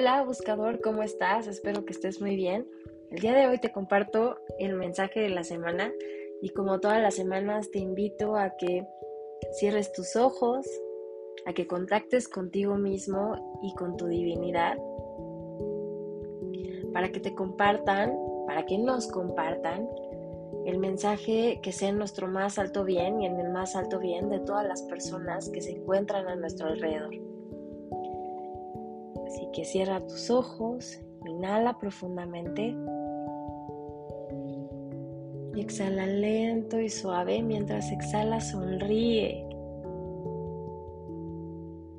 Hola buscador, ¿cómo estás? Espero que estés muy bien. El día de hoy te comparto el mensaje de la semana y como todas las semanas te invito a que cierres tus ojos, a que contactes contigo mismo y con tu divinidad para que te compartan, para que nos compartan el mensaje que sea en nuestro más alto bien y en el más alto bien de todas las personas que se encuentran a nuestro alrededor. Así que cierra tus ojos, inhala profundamente y exhala lento y suave. Mientras exhala, sonríe.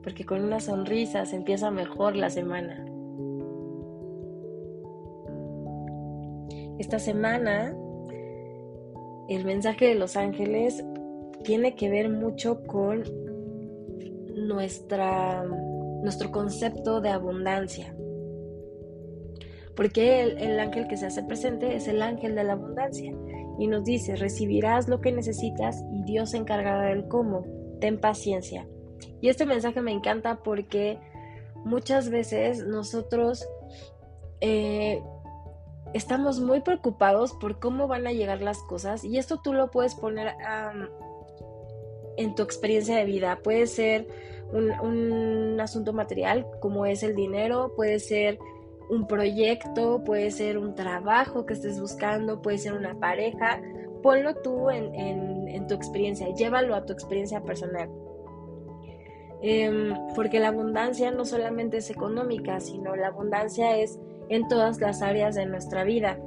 Porque con una sonrisa se empieza mejor la semana. Esta semana, el mensaje de los ángeles tiene que ver mucho con nuestra nuestro concepto de abundancia. Porque el, ángel que se hace presente es el ángel de la abundancia y nos dice, recibirás lo que necesitas y Dios se encargará del cómo. Ten paciencia. Y este mensaje me encanta porque muchas veces nosotros eh, estamos muy preocupados por cómo van a llegar las cosas y esto tú lo puedes poner en tu experiencia de vida. Puede ser un, asunto material como es el dinero, puede ser un proyecto, puede ser un trabajo que estés buscando, puede ser una pareja. Ponlo tú en, tu experiencia, llévalo a tu experiencia personal. Em, porque la abundancia no solamente es económica, sino la abundancia es en todas las áreas de nuestra vida.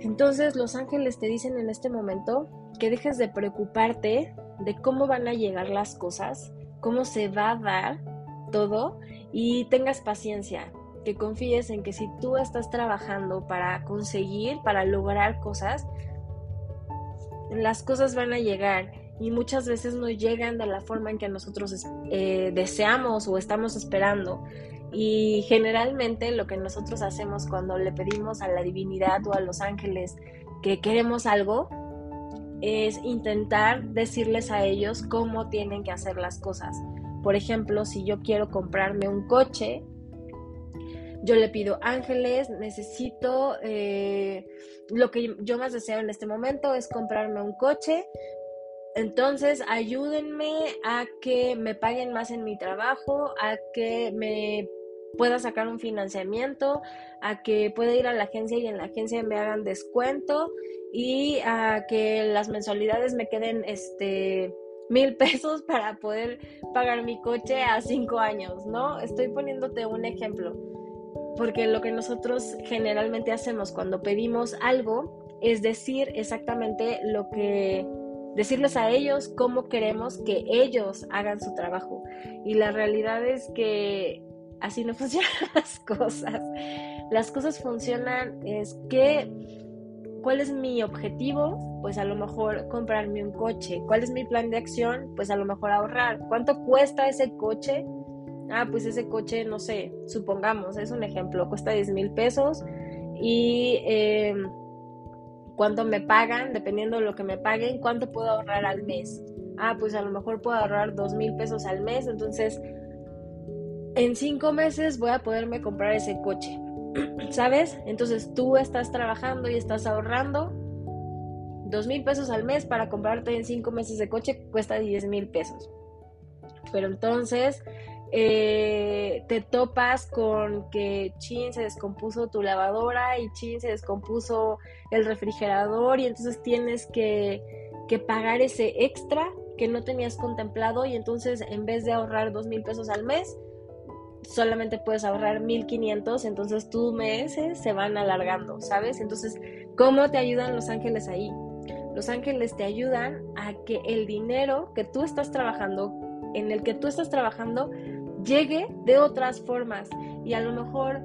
Entonces los ángeles te dicen en este momento que dejes de preocuparte de cómo van a llegar las cosas, cómo se va a dar todo y tengas paciencia, que confíes en que si tú estás trabajando para conseguir, para lograr cosas, las cosas van a llegar y muchas veces no llegan de la forma en que nosotros eh, deseamos o estamos esperando. Y generalmente lo que nosotros hacemos cuando le pedimos a la divinidad o a los ángeles que queremos algo, es intentar decirles a ellos cómo tienen que hacer las cosas. Por ejemplo, si yo quiero comprarme un coche, yo le pido ángeles, necesito, eh, lo que yo más deseo en este momento es comprarme un coche. Entonces, ayúdenme a que me paguen más en mi trabajo, a que me pueda sacar un financiamiento, a que pueda ir a la agencia y en la agencia me hagan descuento y a que las mensualidades me queden este mil pesos para poder pagar mi coche a cinco años, ¿no? Estoy poniéndote un ejemplo, porque lo que nosotros generalmente hacemos cuando pedimos algo es decir exactamente lo que decirles a ellos cómo queremos que ellos hagan su trabajo. Y la realidad es que así no funcionan las cosas. Las cosas funcionan es que, ¿cuál es mi objetivo? Pues a lo mejor comprarme un coche. ¿Cuál es mi plan de acción? Pues a lo mejor ahorrar. ¿Cuánto cuesta ese coche? Ah, pues ese coche, no sé, supongamos, es un ejemplo, cuesta 10 mil pesos y eh, cuánto me pagan, dependiendo de lo que me paguen, cuánto puedo ahorrar al mes. Ah, pues a lo mejor puedo ahorrar 2 mil pesos al mes, entonces en cinco meses voy a poderme comprar ese coche. ¿Sabes? Entonces tú estás trabajando y estás ahorrando dos mil pesos al mes para comprarte en cinco meses de coche, cuesta diez mil pesos. Pero entonces eh, te topas con que chin se descompuso tu lavadora y chin se descompuso el refrigerador y entonces tienes que, que pagar ese extra que no tenías contemplado y entonces en vez de ahorrar dos mil pesos al mes, solamente puedes ahorrar 1500, entonces tus meses se van alargando, ¿sabes? Entonces, ¿cómo te ayudan los ángeles ahí? Los ángeles te ayudan a que el dinero que tú estás trabajando, en el que tú estás trabajando, llegue de otras formas. Y a lo mejor,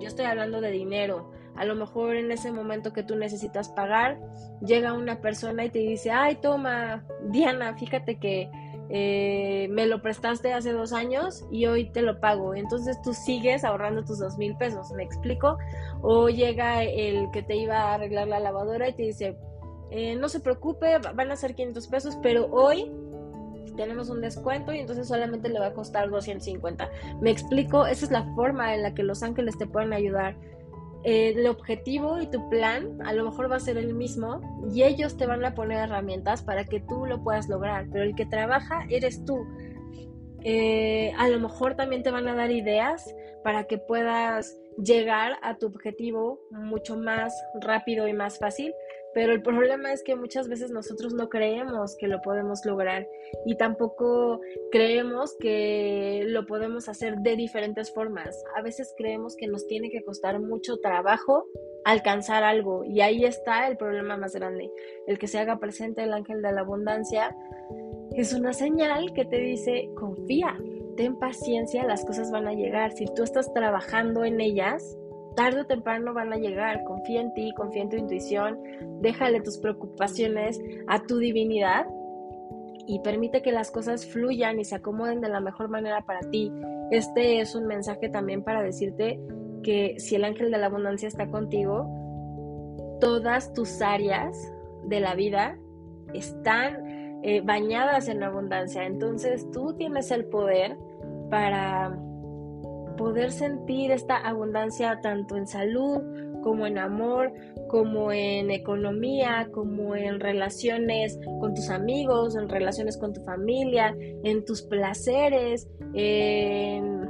yo estoy hablando de dinero, a lo mejor en ese momento que tú necesitas pagar, llega una persona y te dice, ay, toma, Diana, fíjate que eh, me lo prestaste hace dos años y hoy te lo pago. Entonces tú sigues ahorrando tus dos mil pesos, ¿me explico? O llega el que te iba a arreglar la lavadora y te dice, eh, no se preocupe, van a ser 500 pesos, pero hoy tenemos un descuento y entonces solamente le va a costar 250. Me explico, esa es la forma en la que los ángeles te pueden ayudar. Eh, el objetivo y tu plan a lo mejor va a ser el mismo y ellos te van a poner herramientas para que tú lo puedas lograr, pero el que trabaja eres tú. Eh, a lo mejor también te van a dar ideas para que puedas llegar a tu objetivo mucho más rápido y más fácil, pero el problema es que muchas veces nosotros no creemos que lo podemos lograr y tampoco creemos que lo podemos hacer de diferentes formas. A veces creemos que nos tiene que costar mucho trabajo alcanzar algo y ahí está el problema más grande. El que se haga presente el ángel de la abundancia es una señal que te dice confía, ten paciencia, las cosas van a llegar. Si tú estás trabajando en ellas, tarde o temprano van a llegar. Confía en ti, confía en tu intuición, déjale tus preocupaciones a tu divinidad y permite que las cosas fluyan y se acomoden de la mejor manera para ti. Este es un mensaje también para decirte que si el ángel de la abundancia está contigo, todas tus áreas de la vida están eh, bañadas en abundancia. Entonces tú tienes el poder para poder sentir esta abundancia tanto en salud como en amor, como en economía, como en relaciones con tus amigos, en relaciones con tu familia, en tus placeres, en,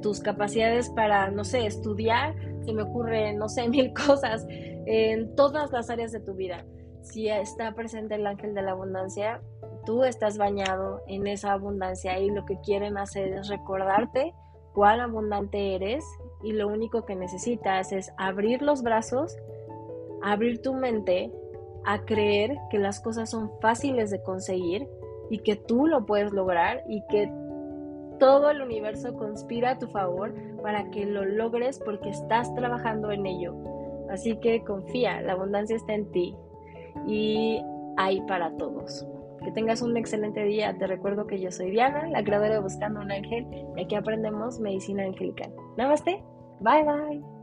tus capacidades para, no sé, estudiar, se me ocurre, no sé, mil cosas, en todas las áreas de tu vida. Si está presente el ángel de la abundancia, tú estás bañado en esa abundancia y lo que quieren hacer es recordarte cuán abundante eres y lo único que necesitas es abrir los brazos, abrir tu mente a creer que las cosas son fáciles de conseguir y que tú lo puedes lograr y que todo el universo conspira a tu favor para que lo logres porque estás trabajando en ello. Así que confía, la abundancia está en ti y hay para todos. Que tengas un excelente día. Te recuerdo que yo soy Diana, la creadora de Buscando un Ángel, y aquí aprendemos medicina angelical. Namaste. Bye bye.